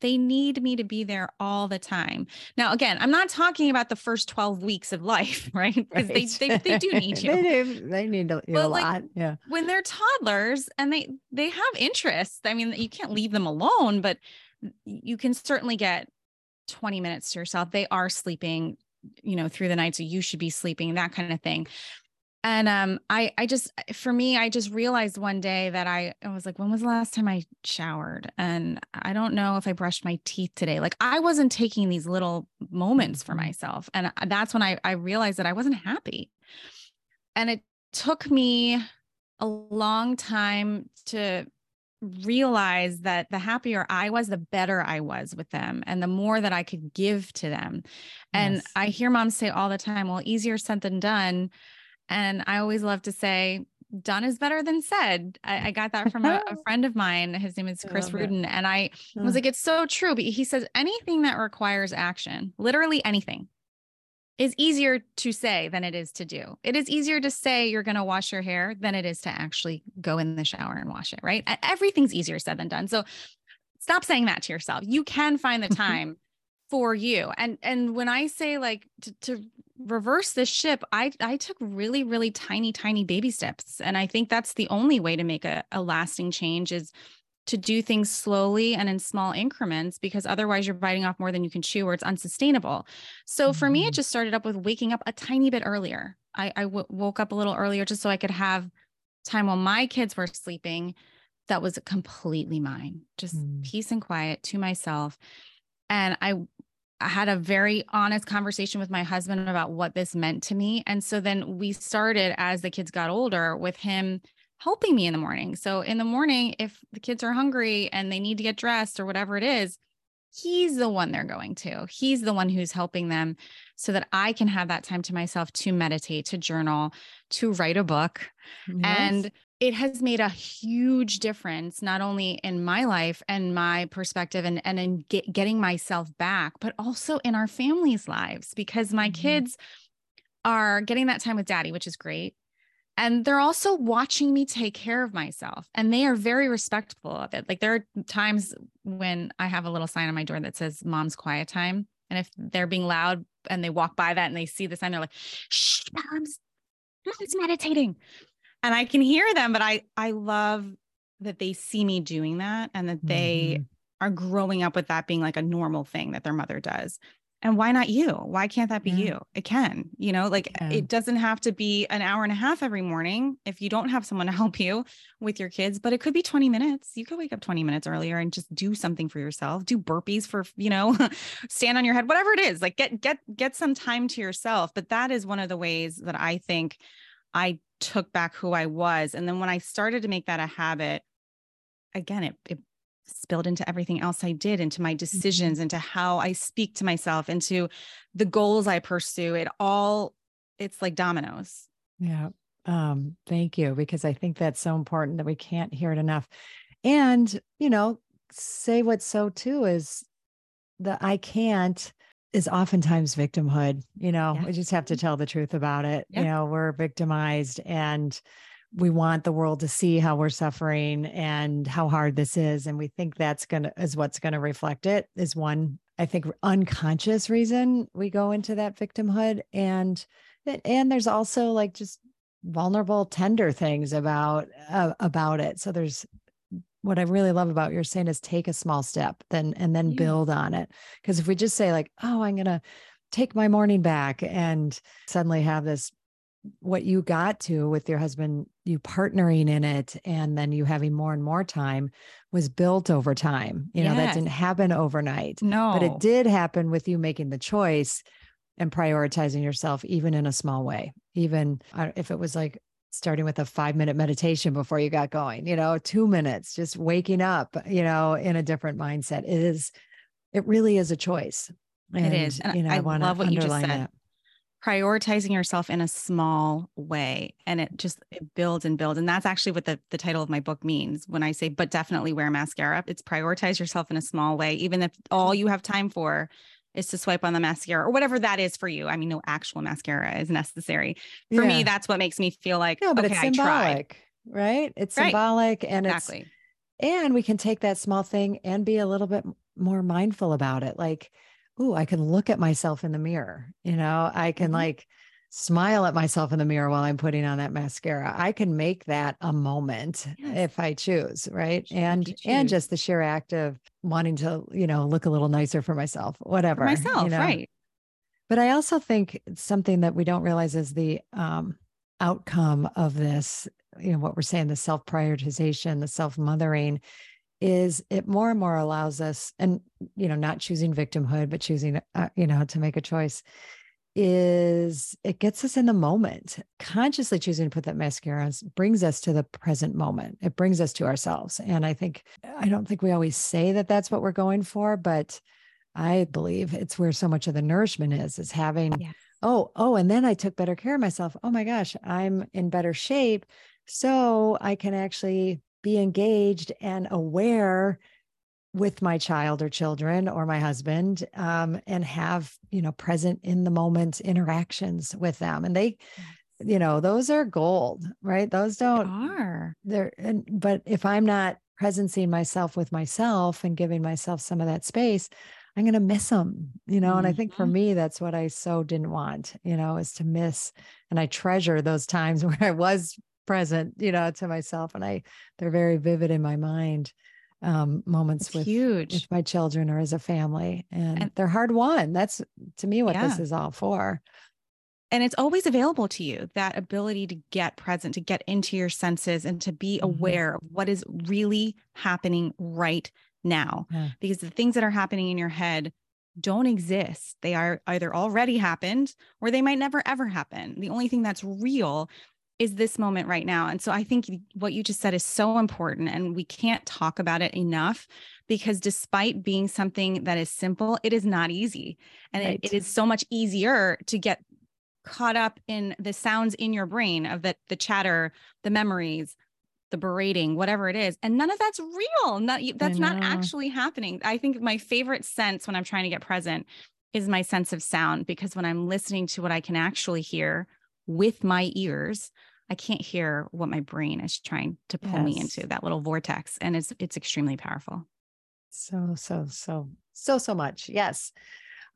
they need me to be there all the time. Now, again, I'm not talking about the first 12 weeks of life, right? Because right. they, they, they do need you.
they, do, they need a, a like, lot. Yeah.
When they're toddlers and they they have interests, I mean, you can't leave them alone, but you can certainly get 20 minutes to yourself. They are sleeping, you know, through the night. So you should be sleeping, that kind of thing and um i i just for me i just realized one day that i, I was like when was the last time i showered and i don't know if i brushed my teeth today like i wasn't taking these little moments for mm-hmm. myself and that's when i i realized that i wasn't happy and it took me a long time to realize that the happier I was, the better I was with them and the more that I could give to them. And yes. I hear moms say all the time, well, easier said than done. And I always love to say, done is better than said. I, I got that from a, a, friend of mine. His name is Chris Rudin. It. And I was like, it's so true. But he says anything that requires action, literally anything, is easier to say than it is to do. It is easier to say you're going to wash your hair than it is to actually go in the shower and wash it, right? Everything's easier said than done. So stop saying that to yourself. You can find the mm-hmm. time for you. And and when I say like to, to reverse this ship, I I took really really tiny tiny baby steps, and I think that's the only way to make a, a lasting change is to do things slowly and in small increments because otherwise you're biting off more than you can chew or it's unsustainable. So mm-hmm. for me, it mm-hmm. just started up with waking up a tiny bit earlier. I, I w- woke up a little earlier just so I could have time while my kids were sleeping that was completely mine, just mm. peace and quiet to myself. And I I had a very honest conversation with my husband about what this meant to me. And so then we started as the kids got older with him helping me in the morning. So in the morning, if the kids are hungry and they need to get dressed or whatever it is, he's the one they're going to. He's the one who's helping them so that I can have that time to myself to meditate, to journal, to write a book. Yes. And it has made a huge difference not only in my life and my perspective and, and in get, getting myself back but also in our families lives because my mm-hmm. kids are getting that time with daddy which is great and they're also watching me take care of myself and they are very respectful of it like there are times when i have a little sign on my door that says mom's quiet time and if they're being loud and they walk by that and they see the sign they're like shh mom's mom's meditating and I can hear them, but I I love that they see me doing that and that they mm-hmm. are growing up with that being like a normal thing that their mother does. And why not you? Why can't that be yeah. you? It can, you know, like yeah. it doesn't have to be an hour and a half every morning if you don't have someone to help you with your kids, but it could be 20 minutes. You could wake up 20 minutes earlier and just do something for yourself. Do burpees for, you know, stand on your head, whatever it is. Like get get get some time to yourself. But that is one of the ways that I think I took back who I was. And then when I started to make that a habit, again, it, it spilled into everything else I did, into my mm-hmm. decisions, mm-hmm. into how I speak to myself, into the goals I pursue. It all, it's like dominoes.
Yeah. Um, thank you, because I think that's so important that we can't hear it enough. And, you know, say what's so too is the I can't is oftentimes victimhood. You know,
Yeah.
we just have to tell the truth about it.
Yeah.
You know, we're victimized and we want the world to see how we're suffering and how hard this is. And we think that's going to, is what's going to reflect it, is one, I think, unconscious reason we go into that victimhood. And, and there's also like just vulnerable, tender things about, uh, about it. So there's, what I really love about your saying is take a small step, then and then
Yeah.
build on it. Because if we just say like, "Oh, I'm gonna take my morning back," and suddenly have this, what you got to with your husband, you partnering in it, and then you having more and more time, was built over time. You know that didn't happen overnight,
No.
but it did happen with you making the choice and prioritizing yourself, even in a small way. Even uh, if it was like starting with a five minute meditation before you got going, you know, two minutes, just waking up, you know, in a different mindset. It is, it really is a choice.
And, It is. And
you know,
I what you just
underline
said.
that.
Prioritizing yourself in a small way and it just it builds and builds and that's actually what the, the title of my book means when i say but definitely wear mascara. It's prioritize yourself in a small way even if all you have time for is to swipe on the mascara or whatever that is for you. I mean no actual mascara is necessary. For me that's what makes me feel like
No, but
okay
it's symbolic, right? It's
Right.
symbolic and it's and we can take that small thing and be a little bit more mindful about it like ooh i can look at myself in the mirror you know i can
Mhm.
like smile at myself in the mirror while i'm putting on that mascara i can make that a moment
Yes.
if i choose right
you
and and just the sheer act of wanting to you know look a little nicer for myself whatever
for
you
myself
know?
right
but i also think something that we don't realize is the um outcome of this you know what we're saying the self prioritization the self mothering is it more and more allows us and you know not choosing victimhood but choosing uh, you know to make a choice is it gets us in the moment. Consciously choosing to put that mascara on brings us to the present moment. It brings us to ourselves. And i think i don't think we always say that that's what we're going for but i believe it's where so much of the nourishment is is having
Yes.
oh oh and then i took better care of myself. Oh my gosh i'm in better shape. So i can actually be engaged and aware with my child or children or my husband um, and have you know present in the moment interactions with them. And they you know those are gold right? Those don't
are.
there and but if i'm not presencing myself with myself and giving myself some of that space i'm going to miss them you know? And i think for
Mhm.
me that's what i so didn't want you know is to miss and i treasure those times where i was present you know to myself and i they're very vivid in my mind um moments
it's
with
huge.
with my children or as a family and,
And-
they're hard won. That's to me what this is all for.
And it's always available to you that ability to get present to get into your senses and to be
Mhm.
aware of what is really happening right now
Yeah.
because the things that are happening in your head don't exist. They are either already happened or they might never ever happen. The only thing that's real is this moment right now. And so i think what you just said is so important and we can't talk about it enough because despite being something that is simple it is not easy. And it- it is so much easier to get caught up in the sounds in your brain of the the chatter, the memories, the berating, whatever it is, and none of that's real. Not that's not actually happening. I think my favorite sense when I'm trying to get present is my sense of sound because when I'm listening to what I can actually hear with my ears, I can't hear what my brain is trying to pull me into that little vortex, and it's it's extremely powerful.
So, so, so, so, so much. Yes.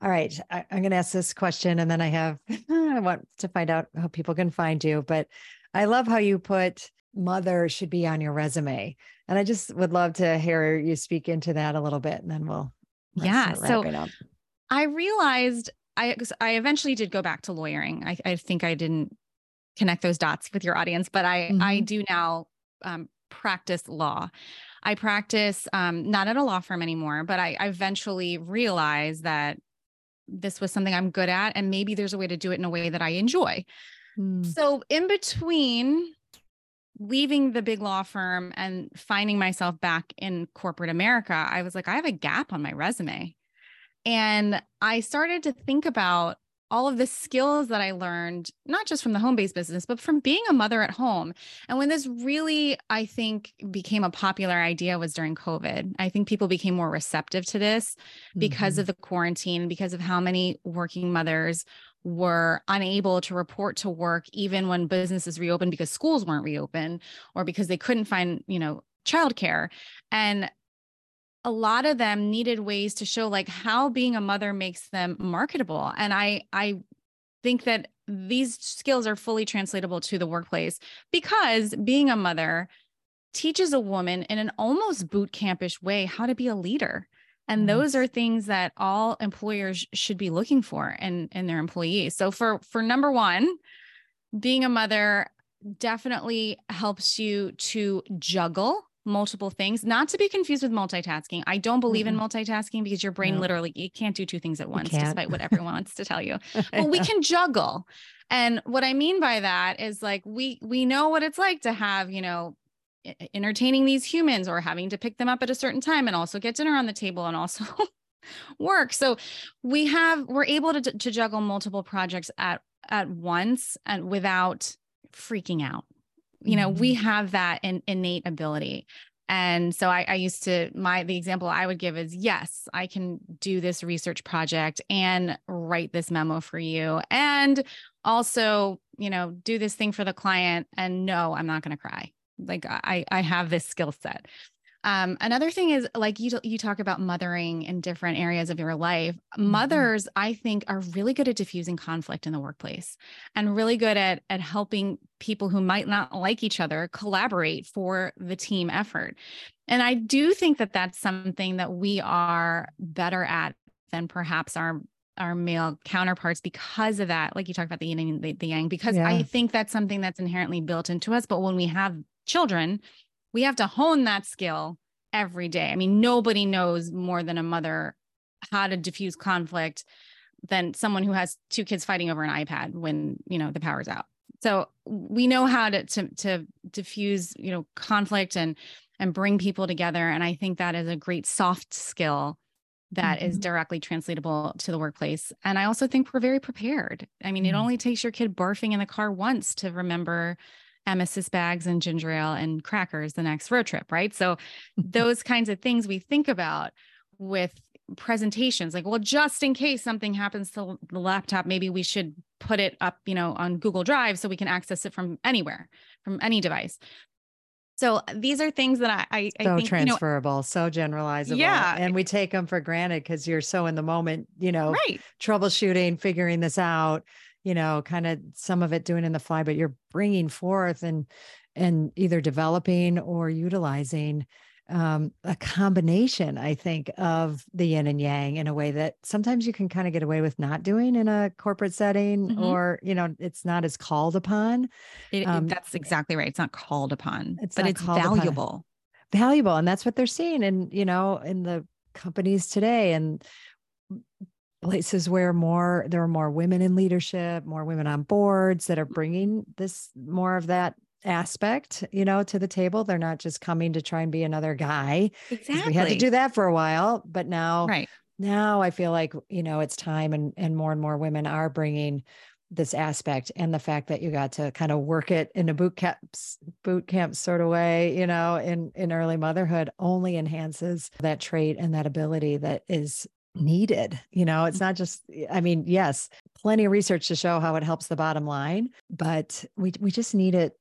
All right. I, I'm going to ask this question and then I have, I want to find out how people can find you. But I love how you put mother should be on your resume. And I just would love to hear you speak into that a little bit and then we'll,
Yeah, so. I realized I I eventually did go back to lawyering. I, I think I didn't connect those dots with your audience, but I I
Mhm.
do now um, practice law. I practice um, not at a law firm anymore, but I, I eventually realized that this was something I'm good at, and maybe there's a way to do it in a way that I enjoy.
Mm,
So in between leaving the big law firm and finding myself back in corporate America, I was like, I have a gap on my resume. And I started to think about all of the skills that I learned, not just from the home based business, but from being a mother at home. And when this really, I think, became a popular idea was during COVID. I think people became more receptive to this because mm-hmm. of the quarantine, because of how many working mothers were unable to report to work even when businesses reopened because schools weren't reopened or because they couldn't find, you know, childcare. And a lot of them needed ways to show like how being a mother makes them marketable and i i think that these skills are fully translatable to the workplace because being a mother teaches a woman in an almost boot campish way how to be a leader and mm-hmm. those are things that all employers should be looking for in in their employees. So for for number 1 being a mother definitely helps you to juggle multiple things, not to be confused with multitasking. I don't believe mm-hmm. in multitasking because your brain no. literally you can't do two things at once, despite what everyone wants to tell you. But we can juggle. And what I mean by that is like we we know what it's like to have, you know, entertaining these humans or having to pick them up at a certain time and also get dinner on the table and also work. So we have we're able to to juggle multiple projects at at once and without freaking out you know we mm-hmm. have that in, innate ability. And so I, I, used to my the example i would give is yes i can do this research project and write this memo for you and also you know do this thing for the client and no i'm not going to cry. Like i i have this skill set um, another thing is like you you talk about mothering in different areas of your life. Mm-hmm. Mothers, I think, are really good at diffusing conflict in the workplace and really good at at helping people who might not like each other collaborate for the team effort. And I do think that that's something that we are better at than perhaps our our male counterparts because of that like you talked about the yin and the, the yang because yeah. i think that's something that's inherently built into us but when we have children we have to hone that skill every day. I mean, nobody knows more than a mother how to diffuse conflict than someone who has two kids fighting over an iPad when, you know, the power's out. So we know how to to to diffuse, you know, conflict and and bring people together and I think that is a great soft skill that mm-hmm. is directly translatable to the workplace. And I also think we're very prepared. I mean, mm-hmm. it only takes your kid barfing in the car once to remember emesis bags and ginger ale and crackers the next road trip, right? So those kinds of things we think about with presentations like well just in case something happens to the laptop maybe we should put it up you know on google drive so we can access it from anywhere from any device so these are things that I, I
so
think,
transferable, you know, so generalizable.
Yeah.
And we take them for granted because you're so in the moment, you know,
right.
troubleshooting, figuring this out you know, kind of some of it doing in the fly, but you're bringing forth and and either developing or utilizing um, a combination, I think, of the yin and yang in a way that sometimes you can kind of get away with not doing in a corporate setting, mm-hmm. or you know, it's not as called upon.
It, um, that's exactly right. It's not called upon, it's but it's valuable. Upon.
Valuable, and that's what they're seeing, and you know, in the companies today, and places where more there are more women in leadership more women on boards that are mm-hmm. bringing this more of that aspect you know to the table. They're not just coming to try and be another guy
exactly
we had to do that for a while but now
right.
now i feel like you know it's time and and more and more women are bringing this aspect and the fact that you got to kind of work it in a boot camp boot camp sort of way you know in in early motherhood only enhances that trait and that ability that is needed. You know, it's not just, I mean, yes, plenty of research to show how it helps the bottom line, but we, we just need it.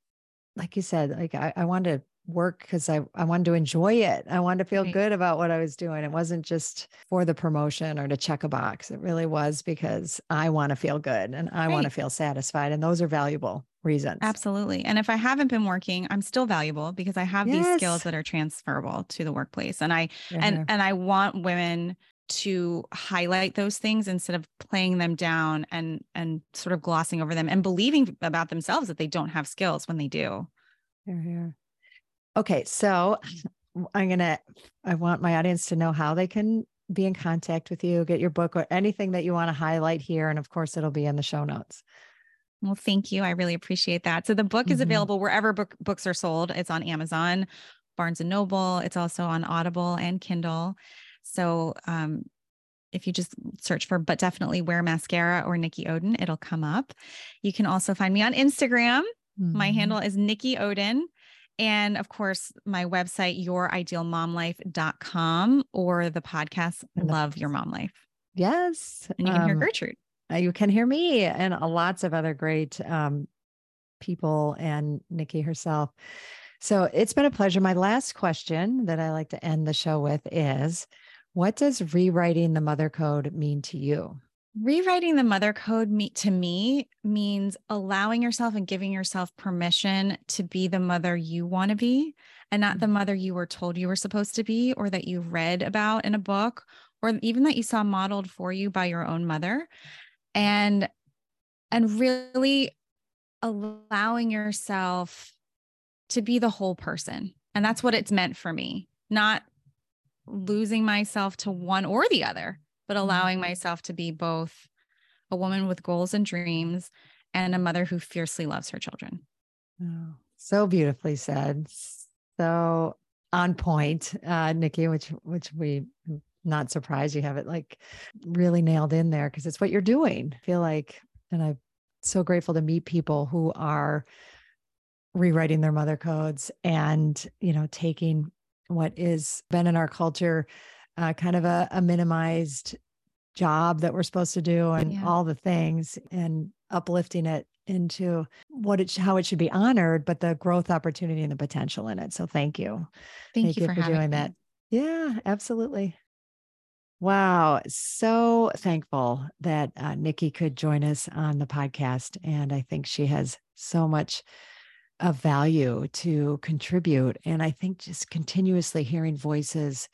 Like you said, like I, I wanted to work because I, I wanted to enjoy it. I wanted to feel right. good about what I was doing. It wasn't just for the promotion or to check a box. It really was because I want to feel good and I right. want to feel satisfied. And those are valuable reasons.
Absolutely. And if I haven't been working, I'm still valuable because I have yes. these skills that are transferable to the workplace. And I yeah. and and I want women to highlight those things instead of playing them down and and sort of glossing over them and believing about themselves that they don't have skills when they do.
Here, here. Okay, so I'm gonna. I want my audience to know how they can be in contact with you, get your book, or anything that you want to highlight here, and of course, it'll be in the show notes.
Well, thank you. I really appreciate that. So the book is mm-hmm. available wherever book, books are sold. It's on Amazon, Barnes and Noble. It's also on Audible and Kindle. So um, if you just search for, but definitely wear mascara or Nikki Oden, it'll come up. You can also find me on Instagram. Mm-hmm. My handle is Nikki Oden. And of course, my website, youridealmomlife.com or the podcast, Love Your Mom Life.
Yes.
And you can um, hear Gertrude.
Uh, you can hear me and uh, lots of other great um, people and Nikki herself. So it's been a pleasure. My last question that I like to end the show with is what does rewriting the mother code mean to you?
Rewriting the mother code me, to me means allowing yourself and giving yourself permission to be the mother you want to be and not the mm-hmm. mother you were told you were supposed to be or that you read about in a book or even that you saw modeled for you by your own mother. And and really allowing yourself to be the whole person. And that's what it's meant for me. Not losing myself to one or the other, but allowing mm-hmm. myself to be both a woman with goals and dreams and a mother who fiercely loves her children.
Oh, so beautifully said. So on point, uh, Nikki, which which we not surprised you have it like really nailed in there because it's what you're doing. I feel like, and I'm so grateful to meet people who are rewriting their mother codes and you know taking what is been in our culture uh, kind of a, a, minimized job that we're supposed to do and yeah. all the things and uplifting it into what it how it should be honored but the growth opportunity and the potential in it so thank you
thank, thank you, you, for,
for doing
me.
that yeah absolutely Wow. So thankful that uh, Nikki could join us on the podcast. And I think she has so much of value to contribute. And I think just continuously hearing voices,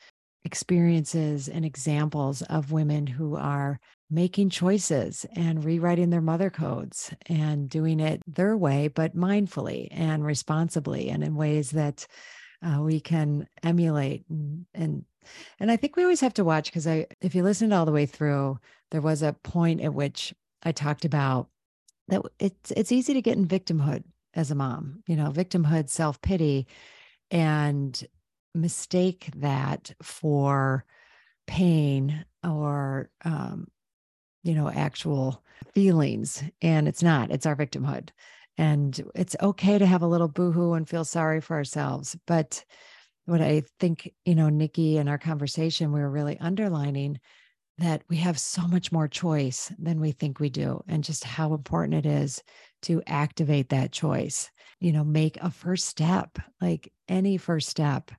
experiences, and examples of women who are making choices and rewriting their mother codes and doing it their way, but mindfully and responsibly and in ways that uh, we can emulate and, and and I think we always have to watch because I if you listened all the way through, there was a point at which I talked about that it's it's easy to get in victimhood as a mom, you know, victimhood, self pity, and mistake that for pain or, um, you know, actual feelings. And it's not, it's our victimhood. And it's okay to have a little boohoo and feel sorry for ourselves. But what I think, you know, Nikki in our conversation, we were really underlining that we have so much more choice than we think we do, and just how important it is to activate that choice. You know, make a first step, like any first step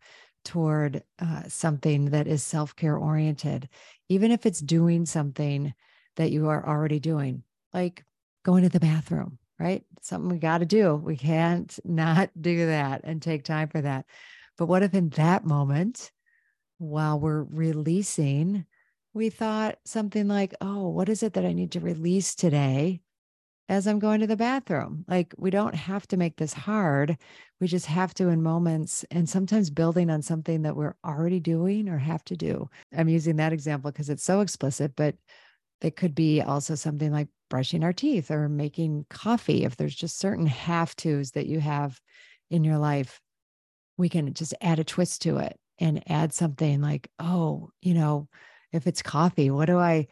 toward uh, something that is self care oriented, even if it's doing something that you are already doing, like going to the bathroom, right? Something we got to do. We can't not do that and take time for that. But what if in that moment, while we're releasing, we thought something like, oh, what is it that I need to release today as I'm going to the bathroom? Like, we don't have to make this hard. We just have to, in moments, and sometimes building on something that we're already doing or have to do. I'm using that example because it's so explicit, but it could be also something like brushing our teeth or making coffee. If there's just certain have tos that you have in your life, we can just add a twist to it and add something like, oh, you know, if it's coffee, what do I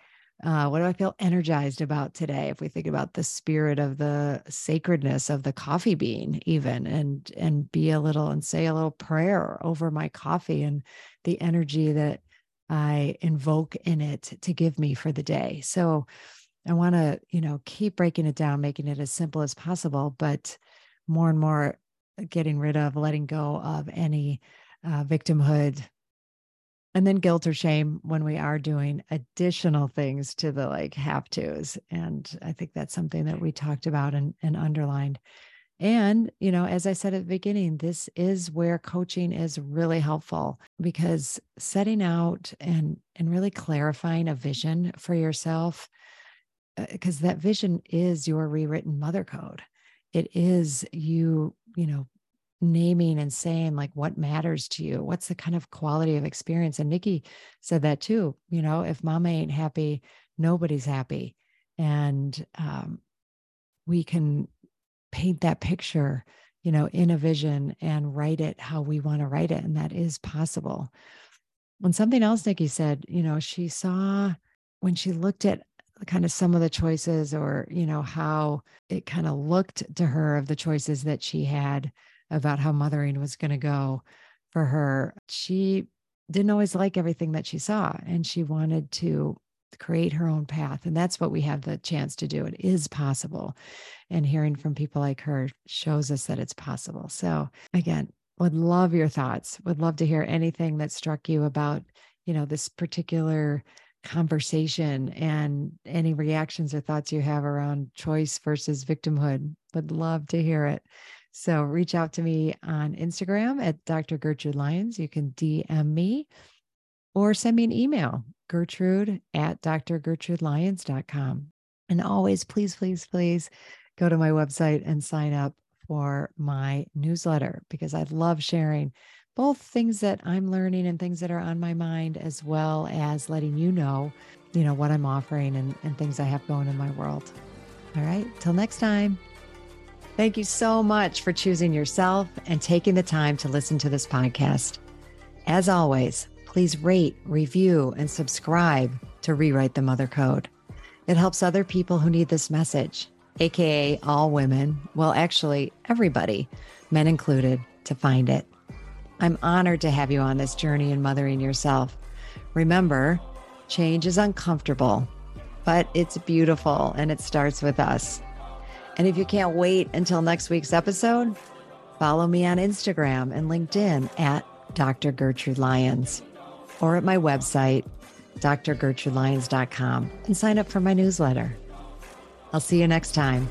uh, what do I feel energized about today? If we think about the spirit of the sacredness of the coffee bean, even and and be a little and say a little prayer over my coffee and the energy that I invoke in it to give me for the day. So I want to, you know, keep breaking it down, making it as simple as possible, but more and more getting rid of, letting go of any uh, victimhood and then guilt or shame when we are doing additional things to the like have tos and i think that's something that we talked about and, and underlined. And you know as i said at the beginning this is where coaching is really helpful because setting out and and really clarifying a vision for yourself because uh, that vision is your rewritten mother code. It is you you know naming and saying like what matters to you? What's the kind of quality of experience? And nikki said that too you know if mama ain't happy nobody's happy. And um, we can paint that picture you know in a vision and write it how we want to write it and that is possible. And something else nikki said you know she saw when she looked at kind of some of the choices or, you know, how it kind of looked to her of the choices that she had about how mothering was going to go for her, she didn't always like everything that she saw and she wanted to create her own path. And that's what we have the chance to do. It is possible. And hearing from people like her shows us that it's possible. So, again, would love your thoughts, would love to hear anything that struck you about, you know, this particular conversation and any reactions or thoughts you have around choice versus victimhood. Would love to hear it. So reach out to me on Instagram at Dr. Gertrude Lyons. You can DM me or send me an email, Gertrude at drgertrudelyons.com. And always, please, please, please go to my website and sign up for my newsletter because I love sharing both things that I'm learning and things that are on my mind, as well as letting you know, you know, what I'm offering and, and things I have going in my world. All right. Till next time. Thank you so much for choosing yourself and taking the time to listen to this podcast. As always, please rate, review, and subscribe to Rewrite the Mother Code. It helps other people who need this message, AKA all women, well, actually, everybody, men included, to find it. I'm honored to have you on this journey in mothering yourself. Remember, change is uncomfortable, but it's beautiful and it starts with us. And if you can't wait until next week's episode, follow me on Instagram and LinkedIn at Dr. Gertrude Lyons or at my website, drgertrudelyons.com, and sign up for my newsletter. I'll see you next time.